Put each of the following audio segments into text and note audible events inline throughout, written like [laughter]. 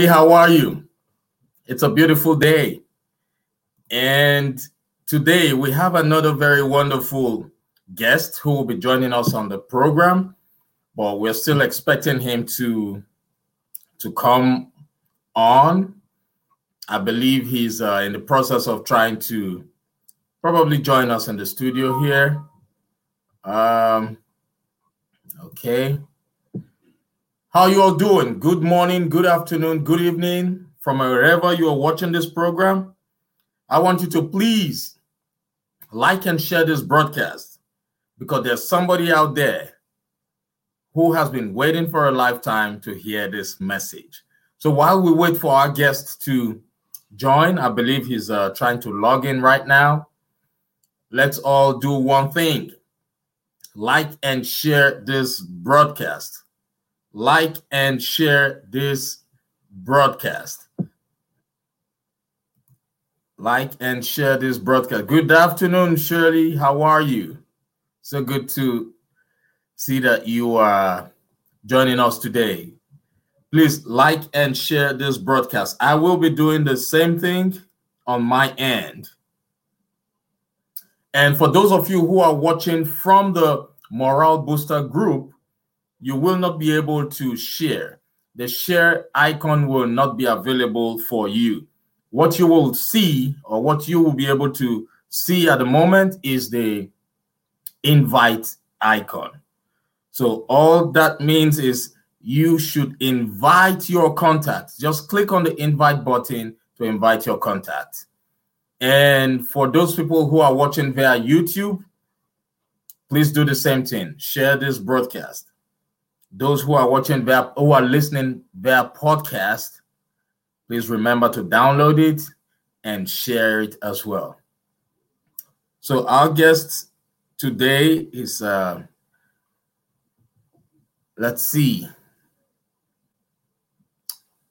Everybody. How are you? It's a beautiful day. And today we have another very wonderful guest who will be joining us on the program, but we're still expecting him to, to come on. I believe he's uh, in the process of trying to probably join us in the studio here. Um, okay. How you all doing? Good morning, good afternoon, good evening from wherever you are watching this program. I want you to please like and share this broadcast because there's somebody out there who has been waiting for a lifetime to hear this message. So while we wait for our guest to join, I believe he's uh, trying to log in right now. Let's all do one thing like and share this broadcast like and share this broadcast. Like and share this broadcast. Good afternoon, Shirley. How are you? So good to see that you are joining us today. Please like and share this broadcast. I will be doing the same thing on my end. And for those of you who are watching from the Morale Booster group, you will not be able to share. The share icon will not be available for you. What you will see or what you will be able to see at the moment is the invite icon. So all that means is you should invite your contacts. Just click on the invite button to invite your contact. And for those people who are watching via YouTube, please do the same thing. Share this broadcast those who are watching via who are listening via podcast, please remember to download it and share it as well. So our guest today is uh let's see.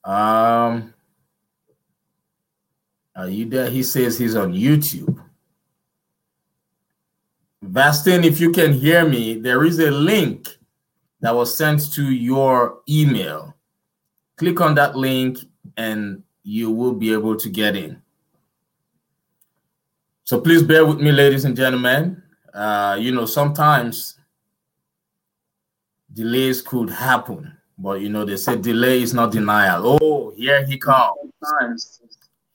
Um are you there? He says he's on YouTube. Vastine, if you can hear me, there is a link that was sent to your email. Click on that link and you will be able to get in. So please bear with me, ladies and gentlemen. Uh, you know, sometimes delays could happen, but you know, they say delay is not denial. Oh, here he comes.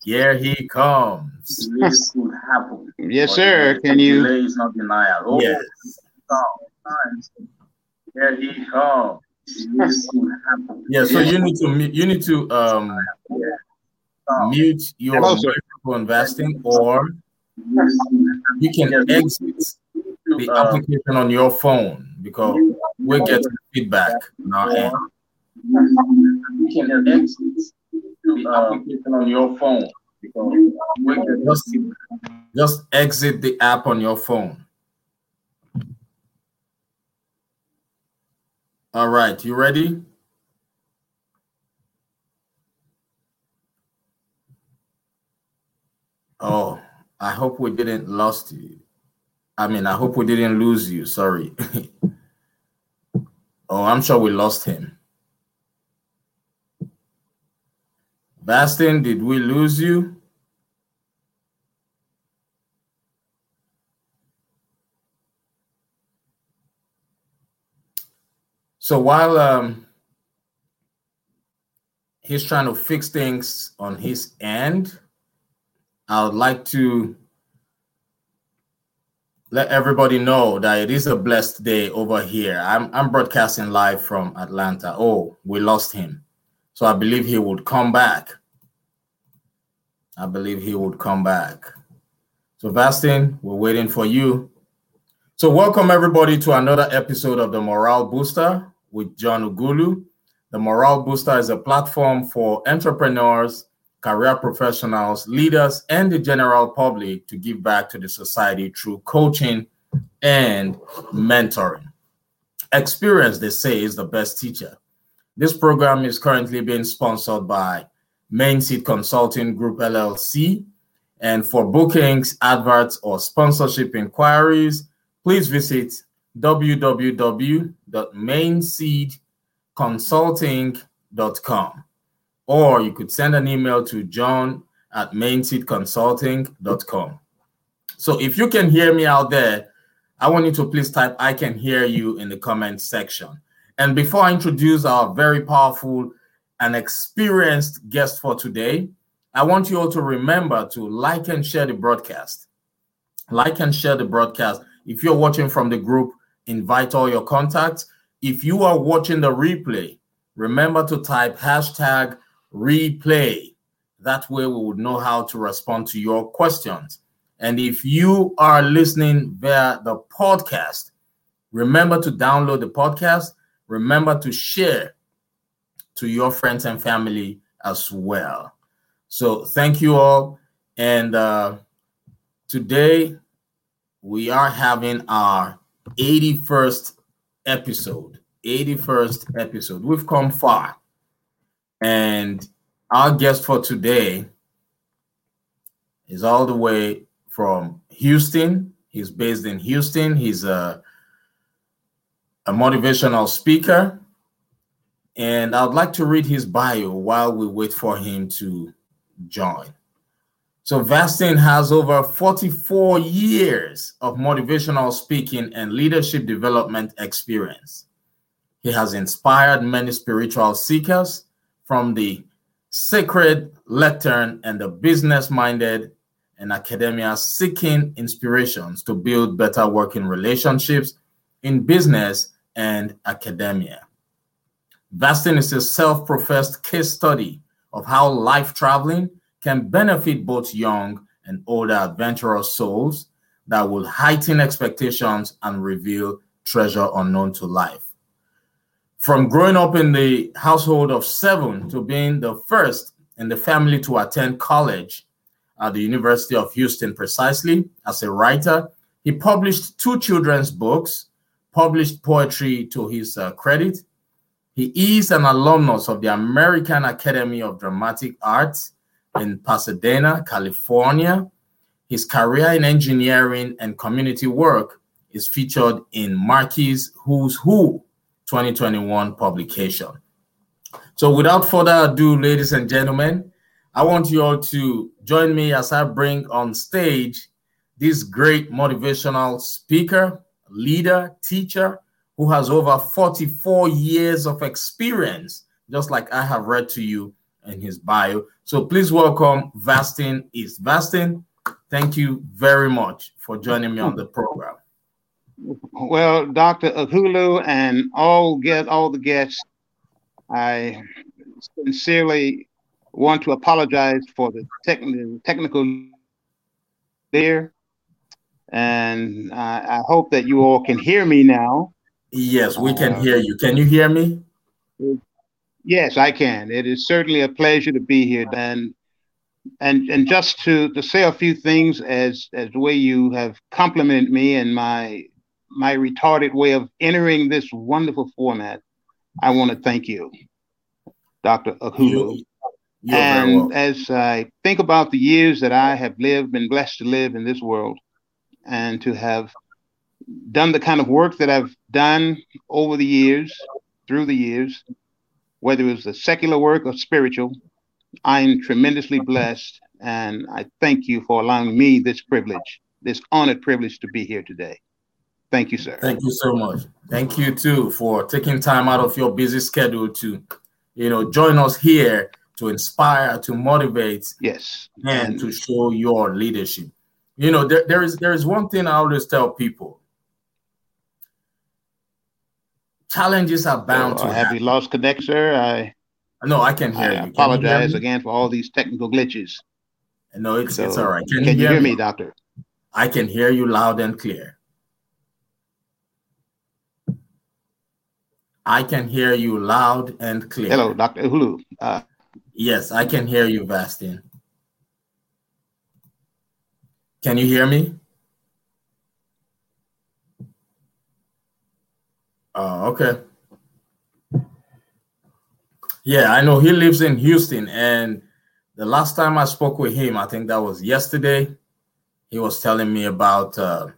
Here he comes. Delays could happen. Yes, sir. Can you? Delay is not denial. Oh, yes. Sometimes here he comes. Yeah, so you need to you need to um mute your microphone investing or you can exit the application on your phone because we're getting feedback on our end. You can exit the application on your phone because we're getting Just, just exit the app on your phone. All right, you ready? Oh, I hope we didn't lost you. I mean, I hope we didn't lose you. Sorry. [laughs] oh, I'm sure we lost him. Vastine, did we lose you? So while um, he's trying to fix things on his end, I would like to let everybody know that it is a blessed day over here. I'm, I'm broadcasting live from Atlanta. Oh, we lost him. So I believe he would come back. I believe he would come back. So, Vastine, we're waiting for you. So, welcome everybody to another episode of the Morale Booster with John Ughulu. The Morale Booster is a platform for entrepreneurs, career professionals, leaders, and the general public to give back to the society through coaching and mentoring. Experience, they say, is the best teacher. This program is currently being sponsored by Main Seed Consulting Group LLC. And for bookings, adverts, or sponsorship inquiries, please visit www.mainseedconsulting.com. or you could send an email to john at mainseedconsulting.com. So if you can hear me out there, I want you to please type I can hear you in the comment section. And before I introduce our very powerful and experienced guest for today, I want you all to remember to like and share the broadcast. Like and share the broadcast. If you're watching from the group, invite all your contacts. If you are watching the replay, remember to type hashtag replay. That way, we would know how to respond to your questions. And if you are listening via the podcast, remember to download the podcast. Remember to share to your friends and family as well. So, thank you all. And uh, today, we are having our 81st episode. 81st episode. We've come far. And our guest for today is all the way from Houston. He's based in Houston. He's a, a motivational speaker. And I'd like to read his bio while we wait for him to join. So, Vastine has over 44 years of motivational speaking and leadership development experience. He has inspired many spiritual seekers from the sacred lectern and the business minded and academia seeking inspirations to build better working relationships in business and academia. Vastine is a self professed case study of how life traveling can benefit both young and older adventurous souls that will heighten expectations and reveal treasure unknown to life. From growing up in the household of seven to being the first in the family to attend college at the University of Houston, precisely as a writer, he published two children's books, published poetry to his uh, credit. He is an alumnus of the American Academy of Dramatic Arts in Pasadena, California. His career in engineering and community work is featured in Marquis Who's Who 2021 publication. So, without further ado, ladies and gentlemen, I want you all to join me as I bring on stage this great motivational speaker, leader, teacher who has over 44 years of experience, just like I have read to you in his bio. So please welcome Vastine East. Vastine, thank you very much for joining me on the program. Well, Dr. Ughulu and all get all the guests, I sincerely want to apologize for the technical technical there, and I, I hope that you all can hear me now. Yes, we can uh, hear you. Can you hear me? Yes, I can. It is certainly a pleasure to be here, Dan. And and just to to say a few things as as the way you have complimented me and my my retarded way of entering this wonderful format, I want to thank you, Dr. Ughulu. and as I think about the years that I have lived, been blessed to live in this world, and to have done the kind of work that I've done over the years, through the years, whether it was the secular work or spiritual, I'm tremendously blessed. And I thank you for allowing me this privilege, this honored privilege to be here today. Thank you, sir. Thank you so much. Thank you too for taking time out of your busy schedule to, you know, join us here to inspire, to motivate, yes, and to show your leadership. You know, there, there is there is one thing I always tell people. Challenges are bound so, to. Uh, have happen. you lost connect, sir? I no, I can hear I you. Can apologize you again for all these technical glitches. No, it's so, it's all right. Can, can you hear, hear me, doctor? I can hear you loud and clear. I can hear you loud and clear. Hello, Dr. Hulu. Uh, yes, I can hear you, Vastine. Can you hear me? Oh, okay. Yeah, I know he lives in Houston. And the last time I spoke with him, I think that was yesterday, he was telling me about uh,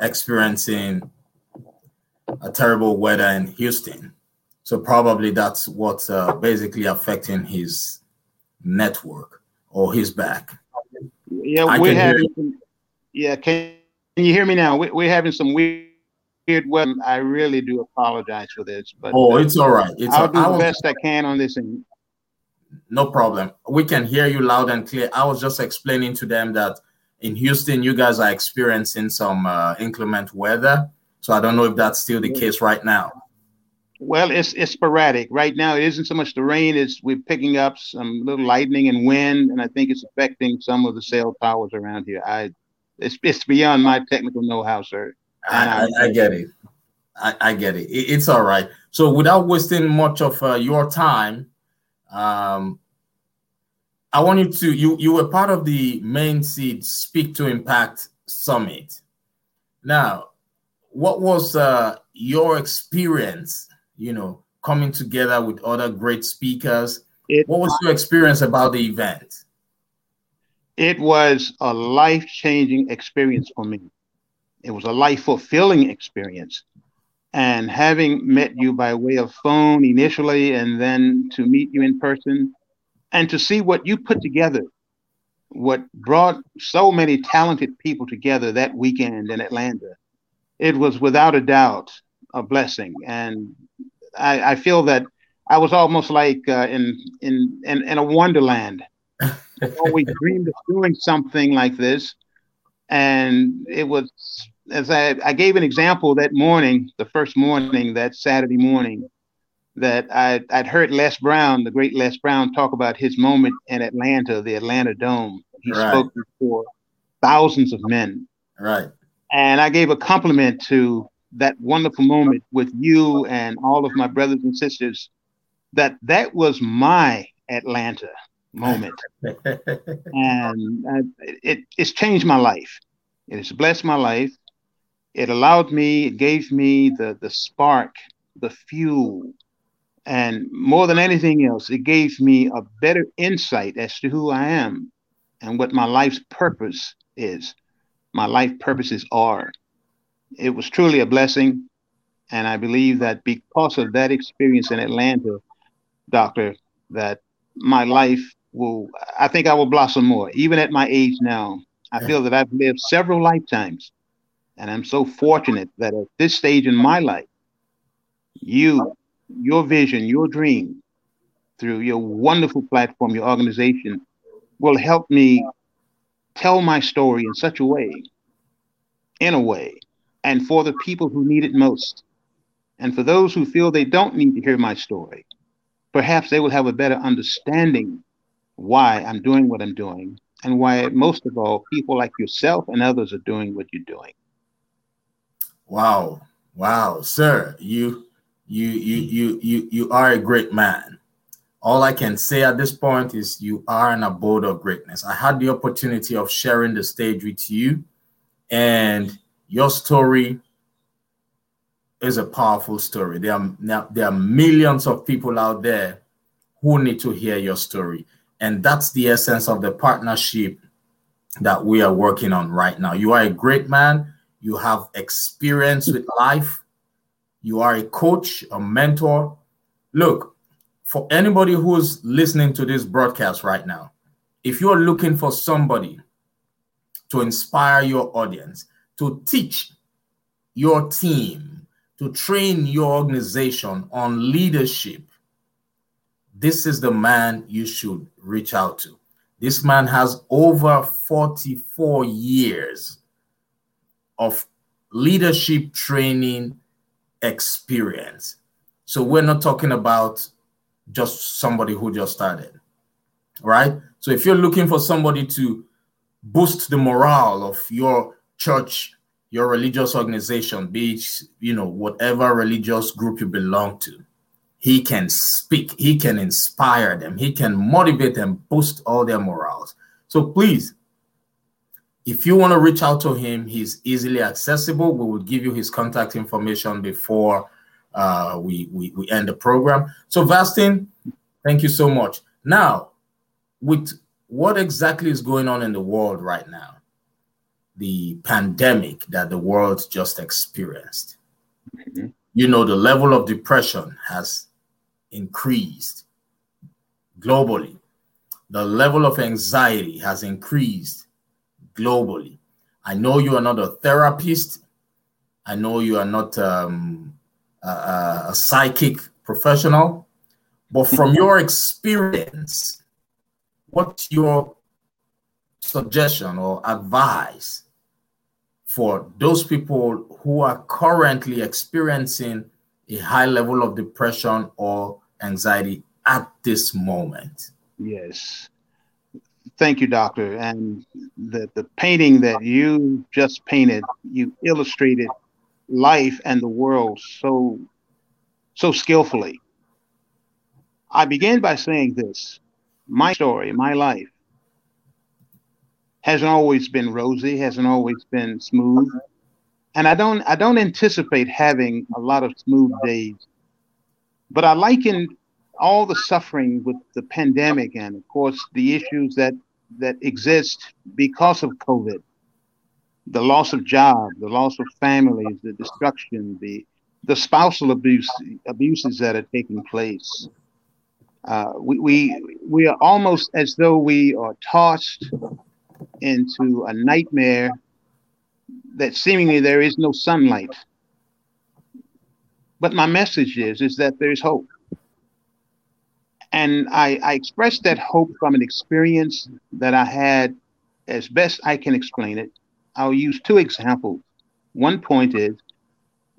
experiencing a terrible weather in Houston. So probably that's what's uh, basically affecting his network or his back. Yeah, I we're having. Some, yeah, can you hear me now? We, we're having some weird weather. I really do apologize for this, but oh, uh, it's all right. It's I'll do the best I can on this. And no problem. We can hear you loud and clear. I was just explaining to them that in Houston, you guys are experiencing some uh, inclement weather. So I don't know if that's still the case right now. Well, it's it's sporadic. Right now, it isn't so much the rain; it's we're picking up some little lightning and wind, and I think it's affecting some of the cell towers around here. I, it's it's beyond my technical know-how, sir. I, I, I, get it. I, I get it. it. It's all right. So, without wasting much of uh, your time, um, I want you to you you were part of the main seed Speak to Impact Summit. Now, what was uh, your experience? You know, coming together with other great speakers. It, what was your experience about the event? It was a life changing experience for me. It was a life fulfilling experience. And having met you by way of phone initially, and then to meet you in person, and to see what you put together, what brought so many talented people together that weekend in Atlanta, it was without a doubt a blessing. And I, I feel that I was almost like uh, in, in, in in a wonderland. [laughs] always dreamed of doing something like this, and it was as I, I gave an example that morning, the first morning, that Saturday morning, that I, I'd heard Les Brown, the great Les Brown, talk about his moment in Atlanta, the Atlanta Dome. He right. spoke before thousands of men. Right. And I gave a compliment to that wonderful moment with you and all of my brothers and sisters that that was my Atlanta moment. [laughs] and I, it, it's changed my life. It has blessed my life it allowed me, it gave me the, the spark, the fuel, and more than anything else, it gave me a better insight as to who I am and what my life's purpose is. My life purposes are. It was truly a blessing. And I believe that because of that experience in Atlanta, doctor, that my life will, I think I will blossom more. Even at my age now, I feel that I've lived several lifetimes and I'm so fortunate that at this stage in my life, you, your vision, your dream, through your wonderful platform, your organization, will help me tell my story in such a way, in a way, and for the people who need it most. And for those who feel they don't need to hear my story, perhaps they will have a better understanding why I'm doing what I'm doing and why, most of all, people like yourself and others are doing what you're doing. Wow, wow, sir, you you you hmm. you you you are a great man. All I can say at this point is you are an abode of greatness. I had the opportunity of sharing the stage with you, and your story is a powerful story. There are there are millions of people out there who need to hear your story, and that's the essence of the partnership that we are working on right now. You are a great man you have experience with life, you are a coach, a mentor. Look, for anybody who's listening to this broadcast right now, if you're looking for somebody to inspire your audience, to teach your team, to train your organization on leadership, this is the man you should reach out to. This man has over 44 years of leadership training experience. So we're not talking about just somebody who just started, right? So if you're looking for somebody to boost the morale of your church, your religious organization, be it, you know, whatever religious group you belong to, he can speak, he can inspire them, he can motivate them, boost all their morals. So please if you want to reach out to him, he's easily accessible. We will give you his contact information before uh, we, we, we end the program. So, Vastine, thank you so much. Now, with what exactly is going on in the world right now, the pandemic that the world just experienced, mm-hmm. you know, the level of depression has increased globally. The level of anxiety has increased globally. I know you are not a therapist. I know you are not um, a, a psychic professional, but from [laughs] your experience, what's your suggestion or advice for those people who are currently experiencing a high level of depression or anxiety at this moment? Yes. Thank you, doctor. And the, the painting that you just painted, you illustrated life and the world so so skillfully. I began by saying this my story, my life, hasn't always been rosy, hasn't always been smooth. And I don't I don't anticipate having a lot of smooth days. But I liken all the suffering with the pandemic and of course the issues that that exist because of COVID. The loss of job, the loss of families, the destruction, the the spousal abuse abuses that are taking place. Uh, we, we we are almost as though we are tossed into a nightmare that seemingly there is no sunlight. But my message is is that there's hope. And I, I expressed that hope from an experience that I had as best I can explain it. I'll use two examples. One point is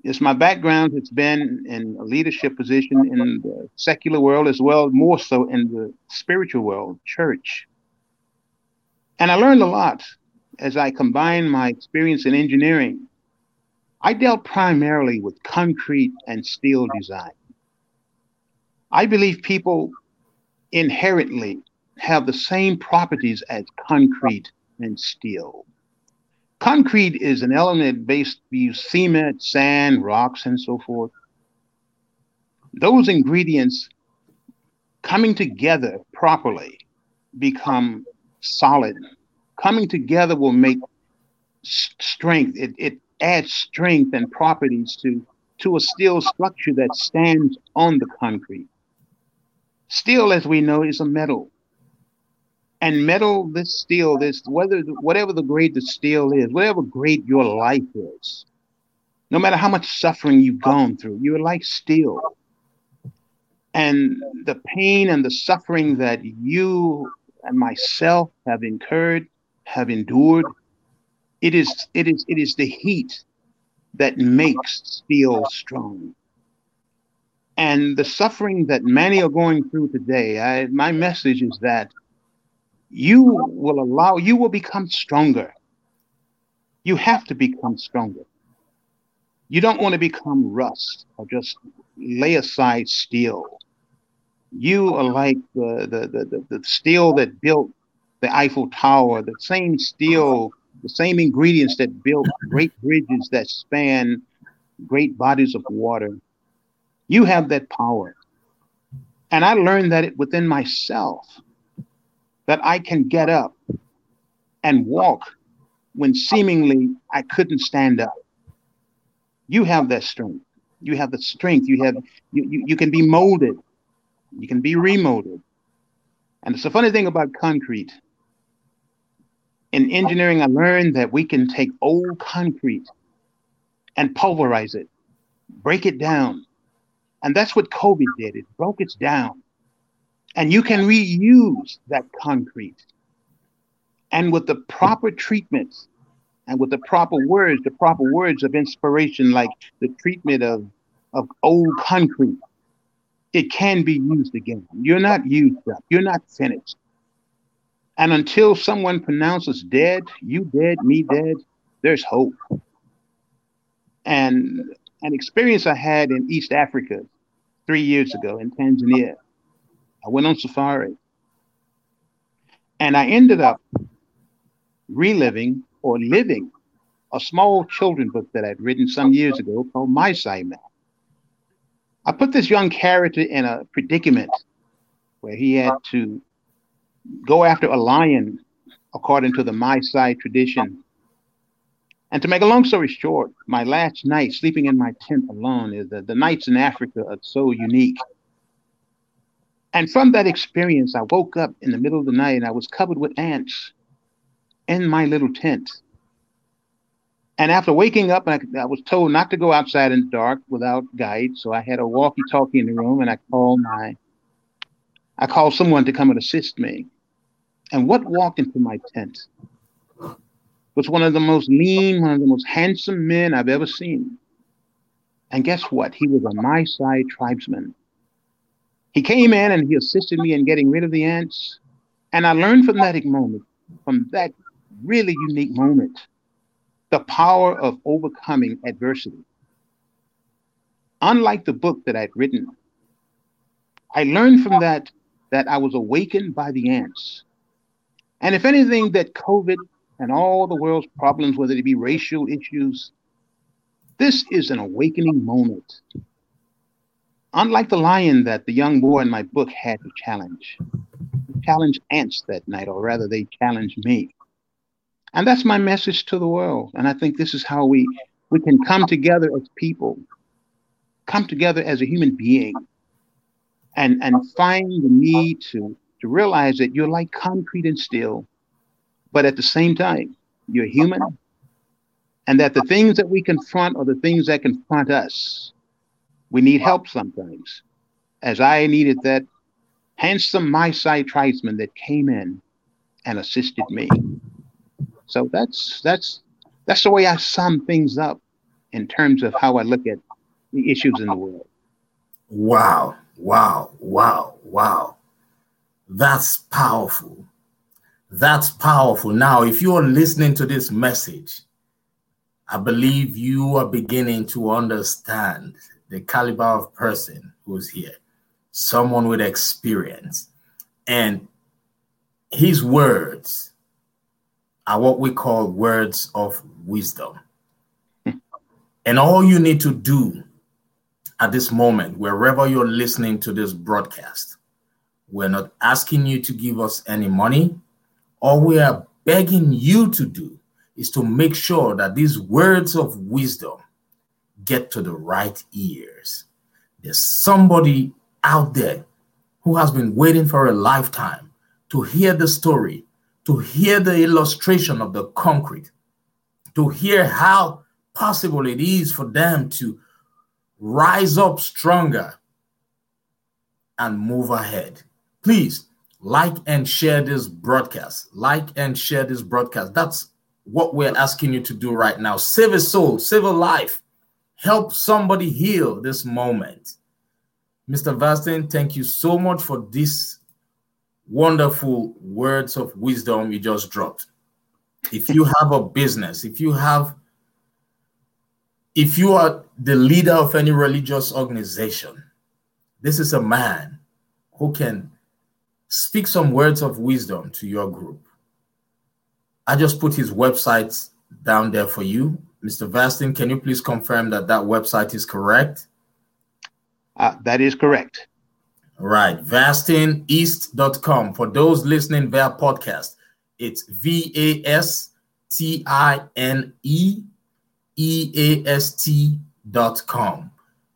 it's my background has been in a leadership position in the secular world as well, more so in the spiritual world, church. And I learned a lot as I combined my experience in engineering. I dealt primarily with concrete and steel design. I believe people inherently have the same properties as concrete and steel. Concrete is an element based, use cement, sand, rocks, and so forth. Those ingredients coming together properly become solid. Coming together will make strength. It, it adds strength and properties to, to a steel structure that stands on the concrete. Steel, as we know, is a metal. And metal this steel this whether whatever the grade the steel is whatever grade your life is no matter how much suffering you've gone through you're like steel. And the pain and the suffering that you and myself have incurred have endured it is it is it is the heat that makes steel strong and the suffering that many are going through today I, my message is that you will allow, you will become stronger. You have to become stronger. You don't want to become rust or just lay aside steel. You are like the, the, the, the, the steel that built the Eiffel Tower, the same steel, the same ingredients that built great bridges that span great bodies of water. You have that power. And I learned that within myself that I can get up and walk when seemingly I couldn't stand up. You have that strength. You have the strength. You have you, you, you can be molded. You can be remolded. And it's a funny thing about concrete. In engineering, I learned that we can take old concrete and pulverize it, break it down. And that's what COVID did. It broke it down. And you can reuse that concrete. And with the proper treatments and with the proper words, the proper words of inspiration, like the treatment of, of old concrete, it can be used again. You're not used up, you're not finished. And until someone pronounces dead, you dead, me dead, there's hope. And an experience I had in East Africa three years ago in Tanzania I went on safari. And I ended up reliving or living a small children book that I'd written some years ago called Maasai Man. I put this young character in a predicament where he had to go after a lion according to the Maasai tradition. And to make a long story short, my last night sleeping in my tent alone is that the nights in Africa are so unique And from that experience, I woke up in the middle of the night and I was covered with ants in my little tent. And after waking up, I, I was told not to go outside in the dark without guide. So I had a walkie-talkie in the room, and I called my, I called someone to come and assist me. And what walked into my tent was one of the most lean, one of the most handsome men I've ever seen. And guess what? He was a Maasai tribesman. He came in and he assisted me in getting rid of the ants. And I learned from that moment, from that really unique moment, the power of overcoming adversity. Unlike the book that I'd written, I learned from that that I was awakened by the ants. And if anything, that COVID and all the world's problems, whether it be racial issues, this is an awakening moment. Unlike the lion that the young boy in my book had to challenge, challenge ants that night, or rather, they challenged me. And that's my message to the world. And I think this is how we, we can come together as people, come together as a human being, and, and find the need to, to realize that you're like concrete and steel, but at the same time, you're human, and that the things that we confront are the things that confront us. We need help sometimes, as I needed that handsome Maasai tribesman that came in and assisted me. So that's that's that's the way I sum things up in terms of how I look at the issues in the world. Wow, wow, wow, wow. That's powerful. That's powerful. Now, if you're listening to this message, I believe you are beginning to understand the caliber of person who's here, someone with experience. And his words are what we call words of wisdom. [laughs] and all you need to do at this moment, wherever you're listening to this broadcast, we're not asking you to give us any money. All we are begging you to do is to make sure that these words of wisdom get to the right ears. There's somebody out there who has been waiting for a lifetime to hear the story to hear the illustration of the concrete, to hear how possible it is for them to rise up stronger and move ahead. Please like and share this broadcast. Like and share this broadcast. That's what we're asking you to do right now. Save a soul, save a life, help somebody heal this moment. Mr. Vastine, thank you so much for this wonderful words of wisdom you just dropped. If you have a business, if you have, if you are the leader of any religious organization, this is a man who can speak some words of wisdom to your group. I just put his website down there for you. Mr. Vastine, can you please confirm that that website is correct? Uh, that is correct. Right. VastineEast.com. For those listening via podcast, it's V A S T I N E E A S T dot com.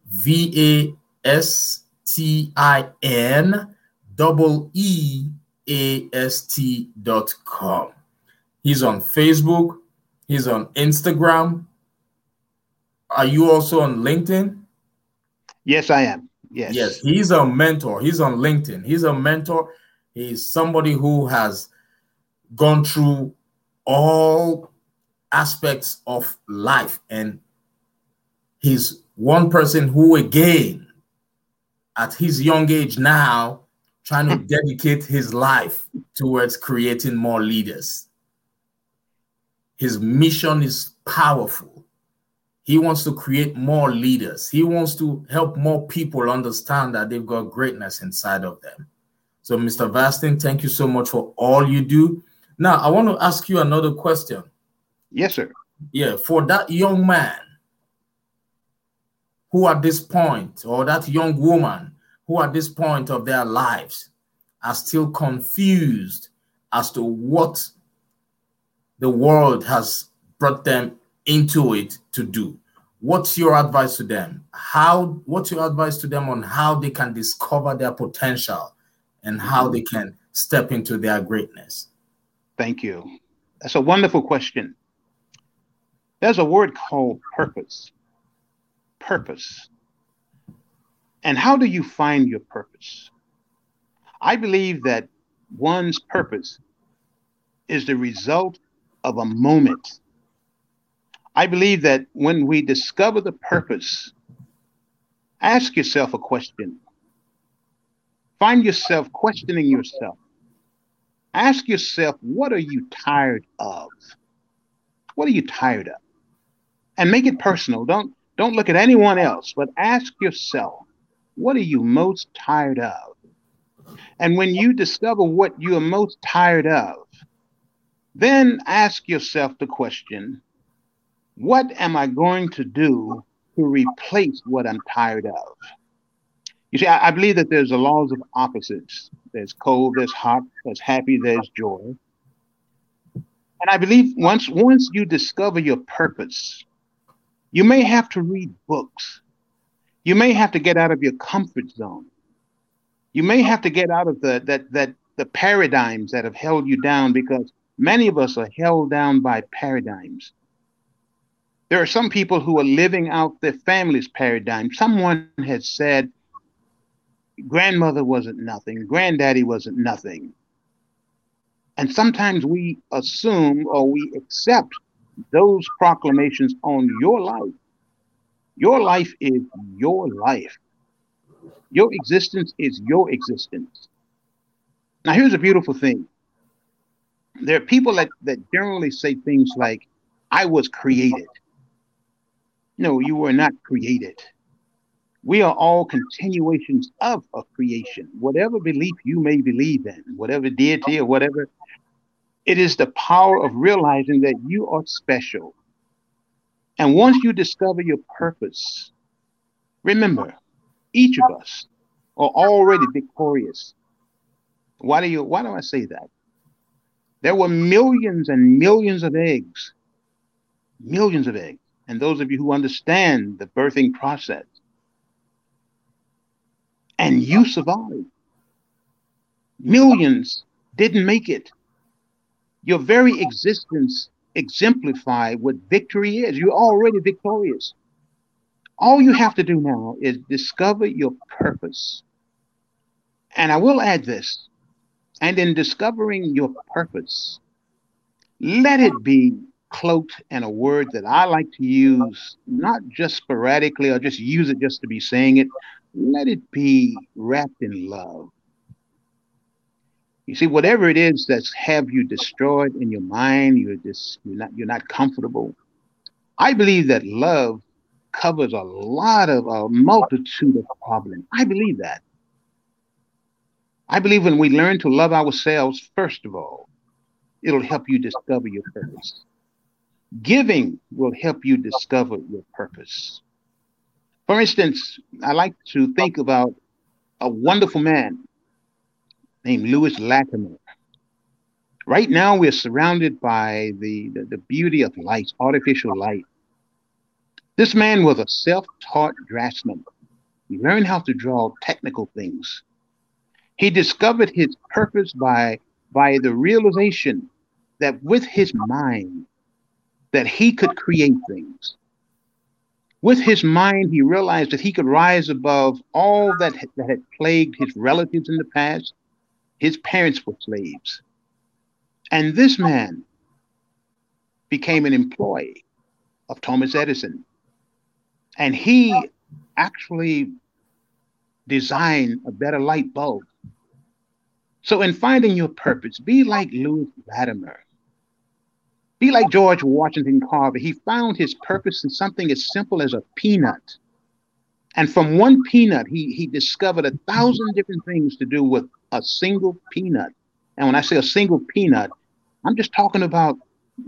V A S T I N double E A S T dot com. He's on Facebook. He's on Instagram. Are you also on LinkedIn? Yes, I am. Yes. Yes. He's a mentor. He's on LinkedIn. He's a mentor. He's somebody who has gone through all aspects of life. And he's one person who, again, at his young age now, trying to hmm. dedicate his life towards creating more leaders. His mission is powerful. He wants to create more leaders. He wants to help more people understand that they've got greatness inside of them. So, Mr. Vastine, thank you so much for all you do. Now, I want to ask you another question. Yes, sir. Yeah, for that young man who at this point, or that young woman who at this point of their lives are still confused as to what the world has brought them into it to do what's your advice to them how what's your advice to them on how they can discover their potential and how they can step into their greatness? Thank you. That's a wonderful question. There's a word called purpose. Purpose. And how do you find your purpose? I believe that one's purpose is the result of a moment. I believe that when we discover the purpose, ask yourself a question. Find yourself questioning yourself. Ask yourself, what are you tired of? What are you tired of? And make it personal. Don't don't look at anyone else, but ask yourself, what are you most tired of? And when you discover what you are most tired of, then ask yourself the question what am I going to do to replace what I'm tired of? You see, I, I believe that there's the laws of opposites. There's cold, there's hot, there's happy, there's joy. And I believe once once you discover your purpose, you may have to read books. You may have to get out of your comfort zone. You may have to get out of the that that the paradigms that have held you down because many of us are held down by paradigms. There are some people who are living out their family's paradigm. Someone has said, grandmother wasn't nothing, granddaddy wasn't nothing. And sometimes we assume or we accept those proclamations on your life. Your life is your life. Your existence is your existence. Now, here's a beautiful thing. There are people that, that generally say things like, I was created. No, you were not created. We are all continuations of a creation. Whatever belief you may believe in, whatever deity or whatever, it is the power of realizing that you are special. And once you discover your purpose, remember, each of us are already victorious. Why do you why do I say that? There were millions and millions of eggs. Millions of eggs. And those of you who understand the birthing process, and you survived. Millions didn't make it. Your very existence exemplify what victory is. You're already victorious. All you have to do now is discover your purpose. And I will add this. And in discovering your purpose, let it be cloaked in a word that I like to use, not just sporadically or just use it just to be saying it. Let it be wrapped in love. You see, whatever it is that's have you destroyed in your mind, you're just you're not you're not comfortable. I believe that love covers a lot of a multitude of problems. I believe that. I believe when we learn to love ourselves, first of all, it'll help you discover your purpose. Giving will help you discover your purpose. For instance, I like to think about a wonderful man named Lewis Latimer. Right now, we're surrounded by the, the, the beauty of light, artificial light. This man was a self taught draftsman. He learned how to draw technical things. He discovered his purpose by, by the realization that with his mind, that he could create things. With his mind, he realized that he could rise above all that, that had plagued his relatives in the past. His parents were slaves. And this man became an employee of Thomas Edison. And he actually designed a better light bulb. So, in finding your purpose, be like Louis Latimer. Be like George Washington Carver. He found his purpose in something as simple as a peanut. And from one peanut, he, he discovered a thousand different things to do with a single peanut. And when I say a single peanut, I'm just talking about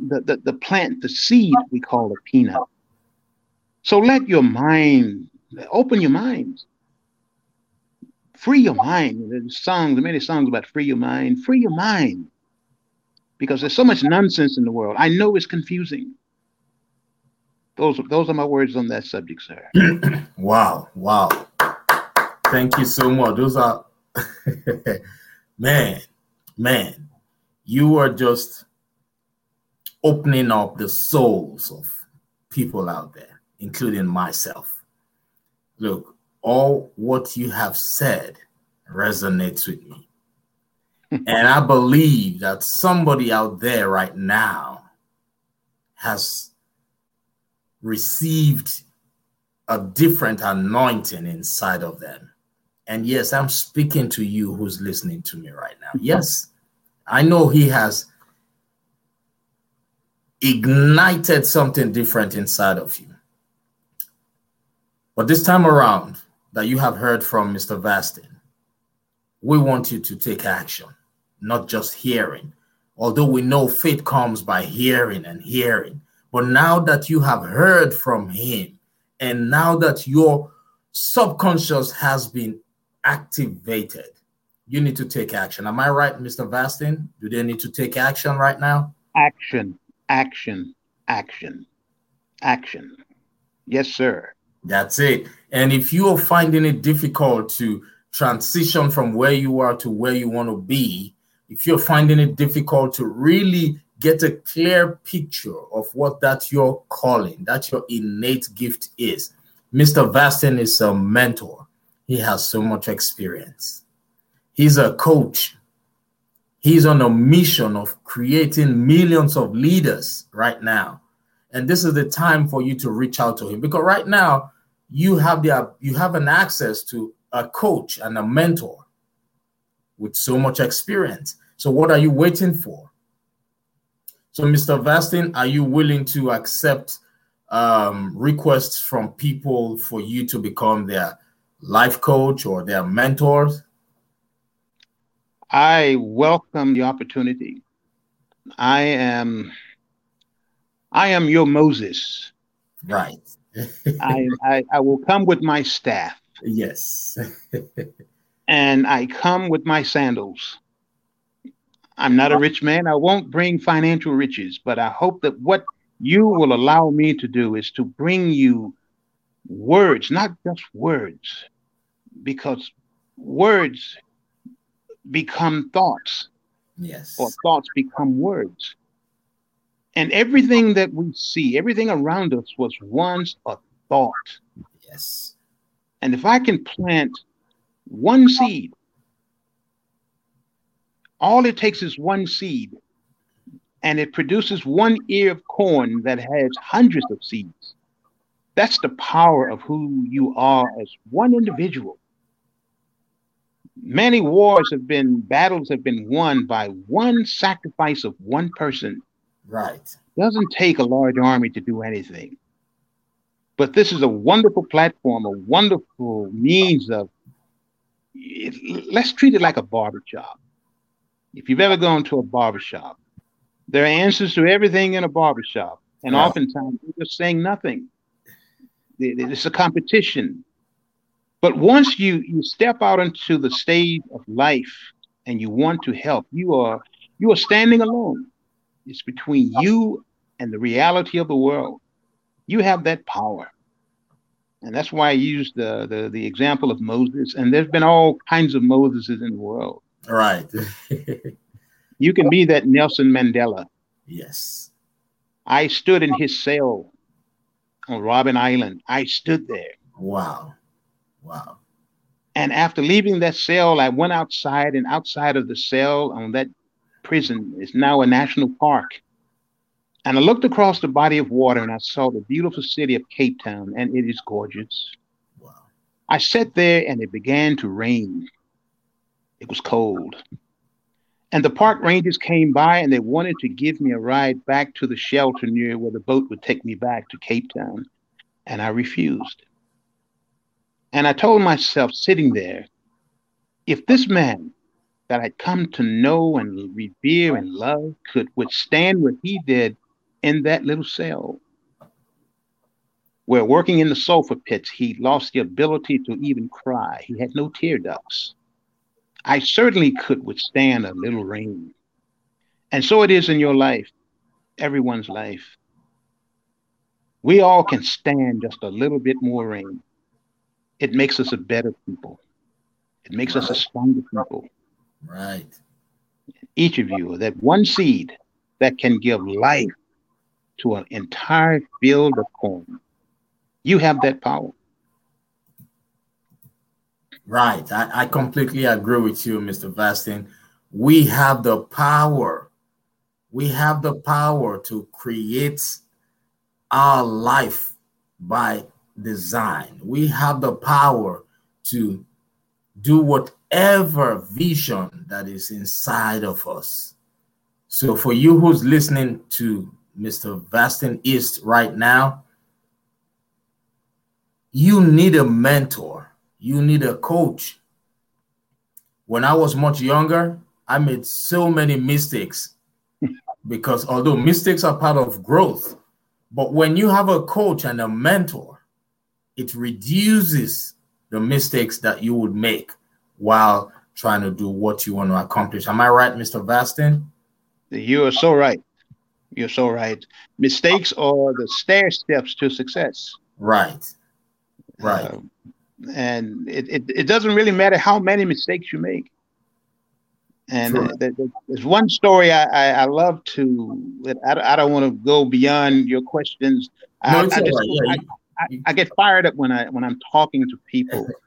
the, the, the plant, the seed we call a peanut. So let your mind, open your mind. Free your mind. There's songs, many songs about free your mind. Free your mind. Because there's so much nonsense in the world. I know it's confusing. Those, those are my words on that subject, sir. [clears throat] wow, wow. Thank you so much. Those are [laughs] Man, man, you are just opening up the souls of people out there, including myself. Look, all what you have said resonates with me. [laughs] and I believe that somebody out there right now has received a different anointing inside of them. And yes, I'm speaking to you who's listening to me right now. Yes, I know he has ignited something different inside of you. But this time around, that you have heard from Mr. Vastine, we want you to take action, not just hearing. Although we know faith comes by hearing and hearing. But now that you have heard from him, and now that your subconscious has been activated, you need to take action. Am I right, Mr. Vastine? Do they need to take action right now? Action, action, action, action. Yes, sir. That's it. And if you are finding it difficult to transition from where you are to where you want to be, if you're finding it difficult to really get a clear picture of what that your calling, that your innate gift is, Mr. Vastine is a mentor. He has so much experience. He's a coach. He's on a mission of creating millions of leaders right now. And this is the time for you to reach out to him because right now you have the you have an access to a coach and a mentor with so much experience. So what are you waiting for? So Mr. Vastine, are you willing to accept um, requests from people for you to become their life coach or their mentors? I welcome the opportunity. I am I am your Moses. Right. [laughs] I, I, I will come with my staff. Yes. [laughs] and I come with my sandals. I'm not a rich man. I won't bring financial riches, but I hope that what you will allow me to do is to bring you words, not just words, because words become thoughts. Yes. Or thoughts become words. And everything that we see, everything around us was once a thought. Yes. And if I can plant one seed, all it takes is one seed, and it produces one ear of corn that has hundreds of seeds. That's the power of who you are as one individual. Many wars have been, battles have been won by one sacrifice of one person Right. Doesn't take a large army to do anything. But this is a wonderful platform, a wonderful means of. Let's treat it like a barber barbershop. If you've ever gone to a barbershop, there are answers to everything in a barbershop, and yeah. oftentimes they're just saying nothing. It's a competition. But once you you step out into the stage of life and you want to help, you are you are standing alone. It's between you and the reality of the world. You have that power. And that's why I used the, the, the example of Moses. And there's been all kinds of Moseses in the world. Right. [laughs] you can be that Nelson Mandela. Yes. I stood in his cell on Robben Island. I stood there. Wow. Wow. And after leaving that cell, I went outside, and outside of the cell on that prison is now a national park. And I looked across the body of water and I saw the beautiful city of Cape Town, and it is gorgeous. Wow. I sat there and it began to rain. It was cold. And the park rangers came by and they wanted to give me a ride back to the shelter near where the boat would take me back to Cape Town. And I refused. And I told myself, sitting there, if this man that I'd come to know and revere and love could withstand what he did in that little cell. Where working in the sulfur pits, he lost the ability to even cry. He had no tear ducts. I certainly could withstand a little rain. And so it is in your life, everyone's life. We all can stand just a little bit more rain. It makes us a better people. It makes us a stronger people. Right. Each of you, that one seed that can give life to an entire field of corn. You have that power. Right. I, I completely agree with you, Mr. Vastine. We have the power. We have the power to create our life by design. We have the power to do whatever vision that is inside of us. So, for you who's listening to Mr. Vastine East right now, you need a mentor, you need a coach. When I was much younger, I made so many mistakes because although mistakes are part of growth, but when you have a coach and a mentor, it reduces the mistakes that you would make while trying to do what you want to accomplish. Am I right, Mr. Vastine? You are so right. You're so right. Mistakes are the stair steps to success. Right. Right. Uh, and it, it, it, doesn't really matter how many mistakes you make. And uh, there's one story I, I, I love to, I, I don't want to go beyond your questions. No, I, I, just, right. yeah. I, get fired up when I when I'm talking to people. [laughs]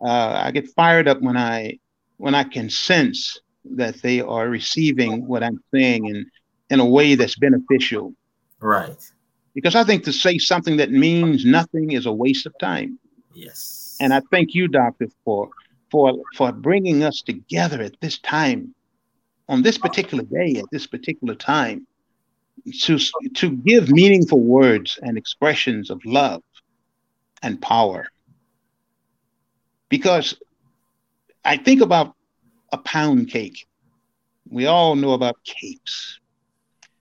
Uh, I get fired up when I when I can sense that they are receiving what I'm saying and in a way that's beneficial. Right. Because I think to say something that means nothing is a waste of time. Yes. And I thank you, doctor, for for for bringing us together at this time, on this particular day, at this particular time, to to give meaningful words and expressions of love and power. Because I think about a pound cake. We all know about cakes.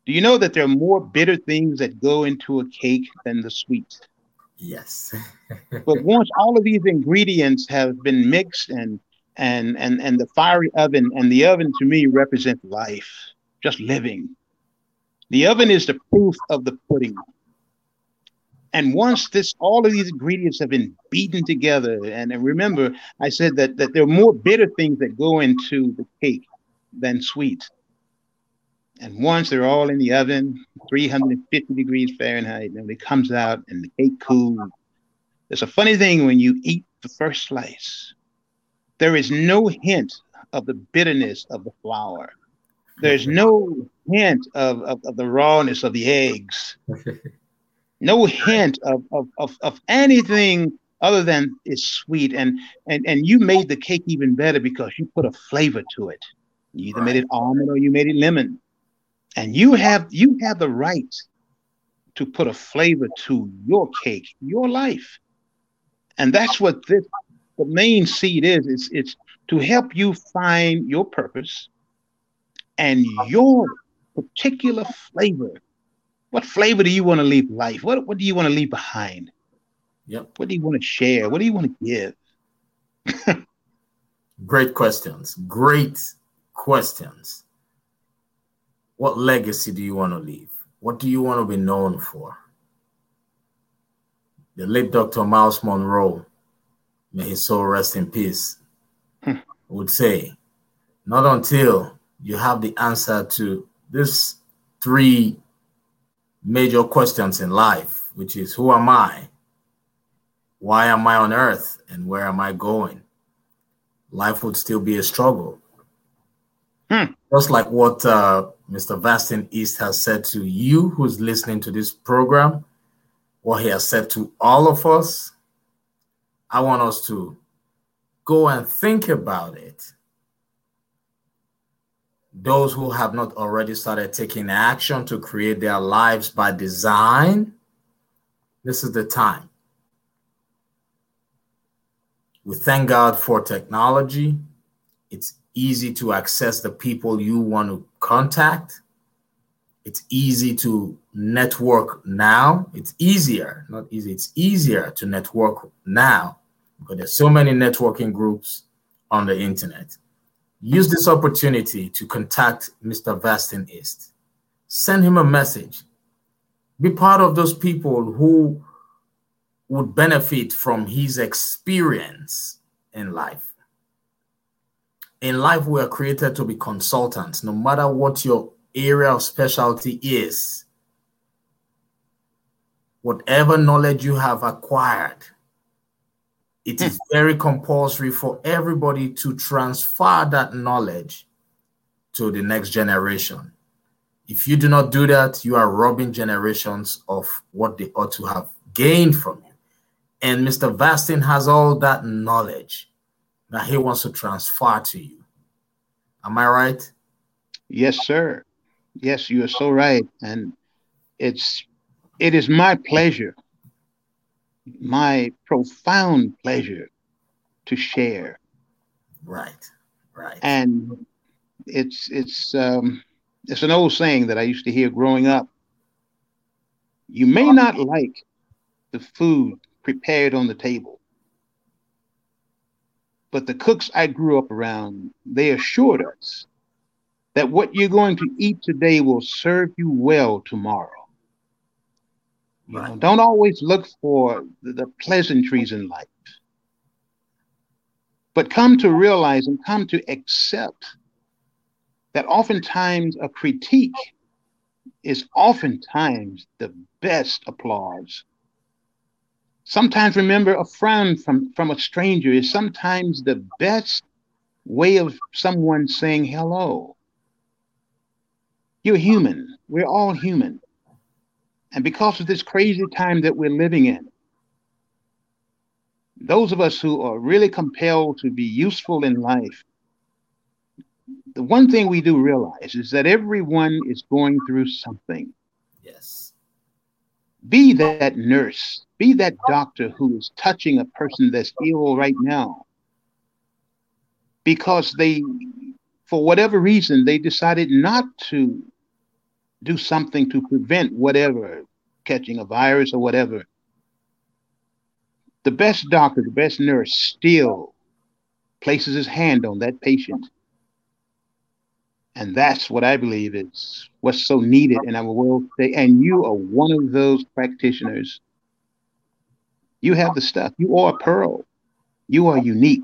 Do you know that there are more bitter things that go into a cake than the sweet? Yes. [laughs] but once all of these ingredients have been mixed and and and and the fiery oven and the oven to me represents life, just living. The oven is the proof of the pudding. And once this all of these ingredients have been beaten together, and, remember, I said that that there are more bitter things that go into the cake than sweet. And once they're all in the oven, 350 degrees Fahrenheit, and it comes out and the cake cools. There's a funny thing when you eat the first slice, there is no hint of the bitterness of the flour. There's no hint of, of, of the rawness of the eggs. No hint of, of, of, of anything other than it's sweet. And, and, and you made the cake even better because you put a flavor to it. You either made it almond or you made it lemon and you have you have the right to put a flavor to your cake, your life. And that's what this the main seed is. It's it's to help you find your purpose and your particular flavor. What flavor do you want to leave life? What what do you want to leave behind? Yep. What do you want to share? What do you want to give? [laughs] Great questions. Great questions. What legacy do you want to leave? What do you want to be known for? The late Dr. Myles Munroe, may his soul rest in peace, hmm. would say, not until you have the answer to these three major questions in life, which is who am I? Why am I on earth? And where am I going? Life would still be a struggle. Hmm. Just like what uh, Mr. Vastine East has said to you who's listening to this program, what he has said to all of us, I want us to go and think about it. Those who have not already started taking action to create their lives by design, this is the time. We thank God for technology. It's easy to access the people you want to contact. It's easy to network now. It's easier, not easy, it's easier to network now because there's so many networking groups on the internet. Use this opportunity to contact Mr. Vastine East. Send him a message. Be part of those people who would benefit from his experience in life in life we are created to be consultants no matter what your area of specialty is whatever knowledge you have acquired it is very compulsory for everybody to transfer that knowledge to the next generation if you do not do that you are robbing generations of what they ought to have gained from you and mr vastine has all that knowledge that he wants to transfer to you. Am I right? Yes, sir. Yes, you are so right. And it's it is my pleasure, my profound pleasure to share. Right. Right. And it's it's um it's an old saying that I used to hear growing up. You may not like the food prepared on the table, but the cooks I grew up around, they assured us that what you're going to eat today will serve you well tomorrow. You know, don't always look for the, the pleasantries in life, but come to realize and come to accept that oftentimes a critique is oftentimes the best applause Sometimes remember a frown from, from a stranger is sometimes the best way of someone saying hello. You're human. We're all human. And because of this crazy time that we're living in, those of us who are really compelled to be useful in life, the one thing we do realize is that everyone is going through something. Yes. Be that nurse be that doctor who is touching a person that's ill right now because they, for whatever reason, they decided not to do something to prevent whatever, catching a virus or whatever. The best doctor, the best nurse still places his hand on that patient. And that's what I believe is what's so needed in our world today. And you are one of those practitioners you have the stuff. You are a pearl. You are unique.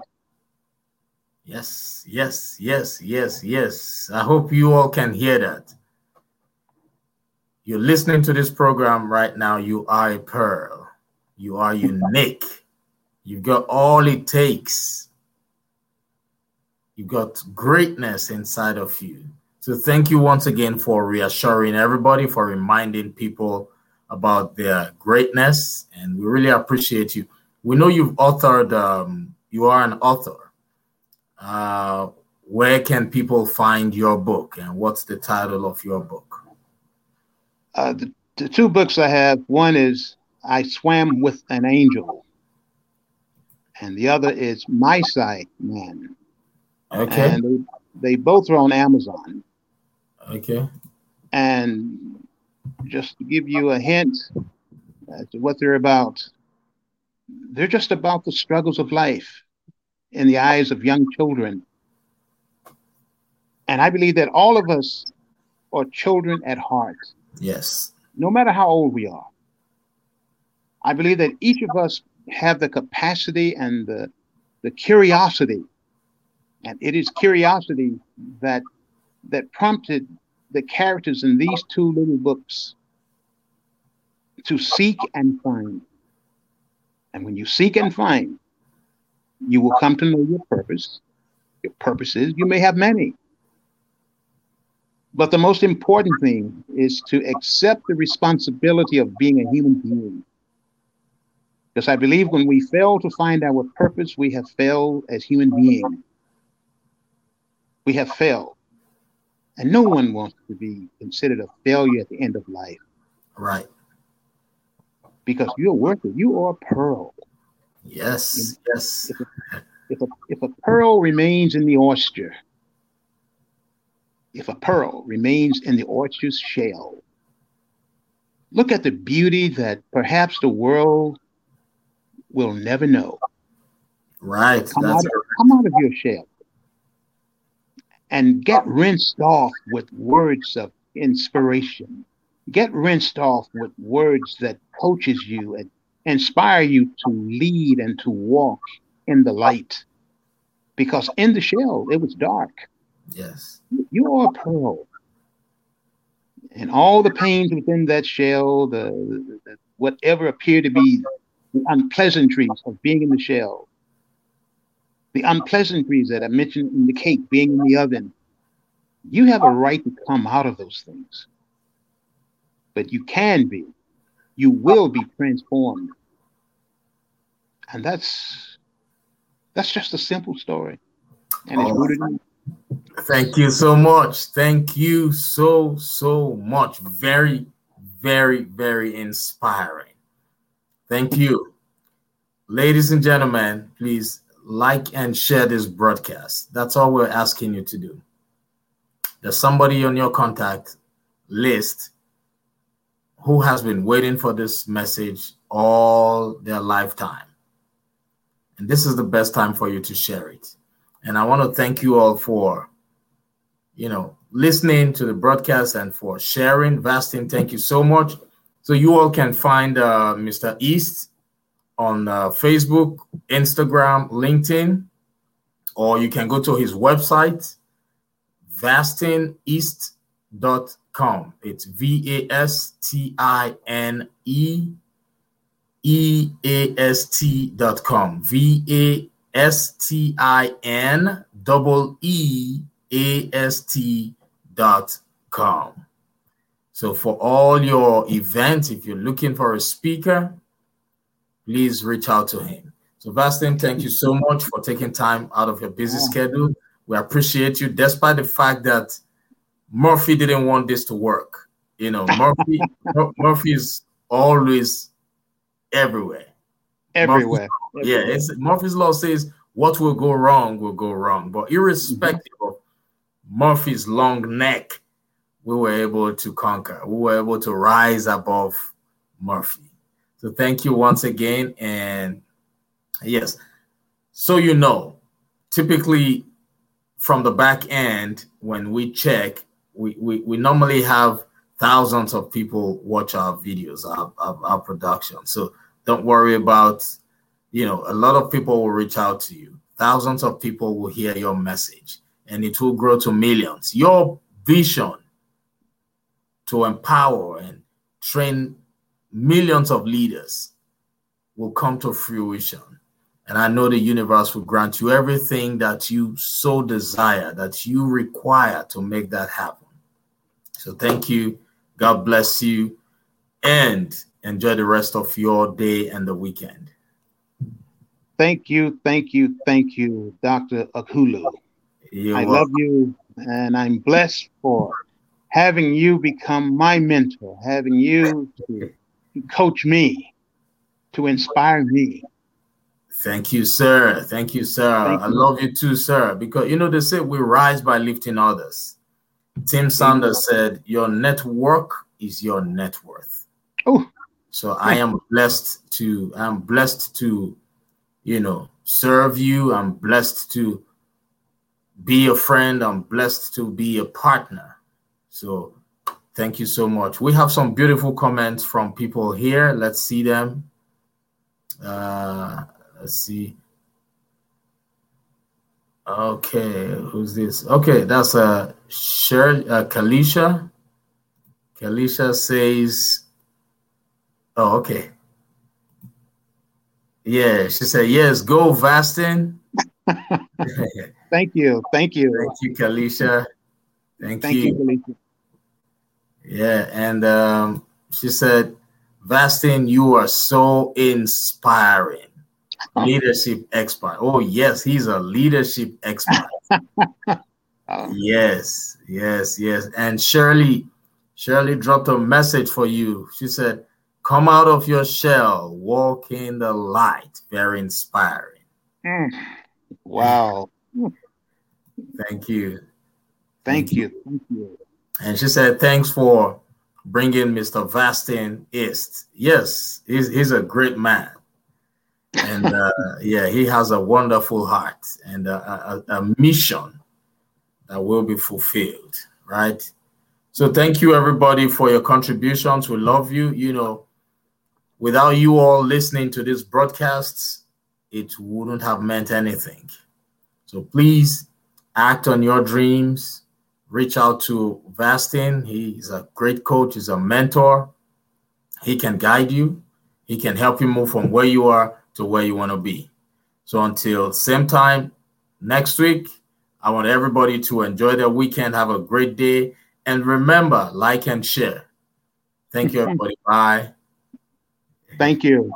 Yes, yes, yes, yes, yes. I hope you all can hear that. You're listening to this program right now. You are a pearl. You are unique. You've got all it takes. You've got greatness inside of you. So, thank you once again for reassuring everybody, for reminding people about their greatness, and we really appreciate you. We know you've authored, um, you are an author. Uh, where can people find your book, and what's the title of your book? Uh, the, the two books I have one is I Swam with an Angel, and the other is My Side Man. Okay. And they, they both are on Amazon. Okay. And just to give you a hint as to what they're about. They're just about the struggles of life in the eyes of young children. And I believe that all of us are children at heart. Yes. No matter how old we are. I believe that each of us have the capacity and the, the curiosity. And it is curiosity that that prompted the characters in these two little books to seek and find. And when you seek and find, you will come to know your purpose. Your purpose is you may have many. But the most important thing is to accept the responsibility of being a human being. Because I believe when we fail to find our purpose, we have failed as human beings. We have failed. And no one wants to be considered a failure at the end of life. Right. Because you're worth it. You are a pearl. Yes. yes. If a, if a, if a pearl remains in the oyster, if a pearl remains in the orchard's shell, look at the beauty that perhaps the world will never know. Right. Come, out, come out of your shell and get rinsed off with words of inspiration. Get rinsed off with words that coaches you and inspire you to lead and to walk in the light. because in the shell it was dark. Yes. You are a pearl. And all the pains within that shell, the, the, the whatever appear to be the unpleasantries of being in the shell, the unpleasantries that I mentioned in the cake being in the oven, you have a right to come out of those things. But you can be, you will be transformed. And that's that's just a simple story. And it's rooted in Thank you so much. Thank you so, so much. Very, very, very inspiring. Thank you. Ladies and gentlemen, please like and share this broadcast. That's all we're asking you to do. There's somebody on your contact list who has been waiting for this message all their lifetime. And this is the best time for you to share it. And I want to thank you all for, you know, listening to the broadcast and for sharing. Vastine, thank you so much. So you all can find uh, Mr. East on uh, Facebook, Instagram, LinkedIn, or you can go to his website, vastineast.com. It's V A S T I N E E A S T.com. V A S T I N double E A S T dot com. So for all your events, if you're looking for a speaker, please reach out to him. So Vastine, thank you so much for taking time out of your busy schedule. We appreciate you, despite the fact that Murphy didn't want this to work. You know, Murphy [laughs] Murphy is always everywhere. Everywhere. Murphy's, yeah, it's Murphy's law says what will go wrong will go wrong. But irrespective mm-hmm. of Murphy's long neck, we were able to conquer. We were able to rise above Murphy. So thank you once again. And yes, so you know, typically from the back end, when we check, we, we, we normally have thousands of people watch our videos, our, our, our production. So don't worry about, you know, a lot of people will reach out to you. Thousands of people will hear your message and it will grow to millions. Your vision to empower and train millions of leaders will come to fruition. And I know the universe will grant you everything that you so desire, that you require to make that happen. So thank you. God bless you. And enjoy the rest of your day and the weekend. Thank you, thank you, thank you, Dr. Ughulu. You're I welcome. love you, and I'm blessed for having you become my mentor, having you to coach me, to inspire me. Thank you, sir. Thank you, sir. Thank I you. love you too, sir. Because you know they say we rise by lifting others. Tim Sanders said, "Your network is your net worth." Oh, so I am blessed to I'm blessed to, you know, serve you. I'm blessed to be a friend. I'm blessed to be a partner. So thank you so much. We have some beautiful comments from people here. Let's see them. Uh, let's see. Okay, who's this? Okay, that's uh Shirley uh, Kalisha. Kalisha says Oh, okay. Yeah, she said, yes, go Vastine. [laughs] Thank you. Thank you. Thank you, Kalisha. Thank, Thank you. you yeah, and um, she said, Vastine, you are so inspiring. [laughs] leadership expert. Oh, yes, he's a leadership expert. [laughs] oh. Yes, yes, yes. And Shirley, Shirley dropped a message for you. She said, Come out of your shell, walk in the light. Very inspiring. Mm. Wow. [laughs] Thank you. Thank, Thank you. you. Thank you. And she said, Thanks for bringing Mr. Vastine East. Yes, he's, he's a great man. And uh, [laughs] yeah, he has a wonderful heart and a, a, a mission that will be fulfilled, right? So thank you everybody for your contributions. We love you. You know, without you all listening to these broadcasts, it wouldn't have meant anything. So please act on your dreams. Reach out to Vastine. He's a great coach, he's a mentor. He can guide you, he can help you move from where you are to where you want to be. So until same time next week, I want everybody to enjoy their weekend, have a great day, and remember, like and share. Thank you, everybody. Bye. Thank you.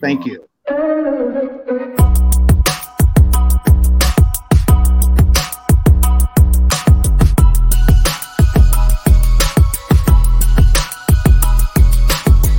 Thank you.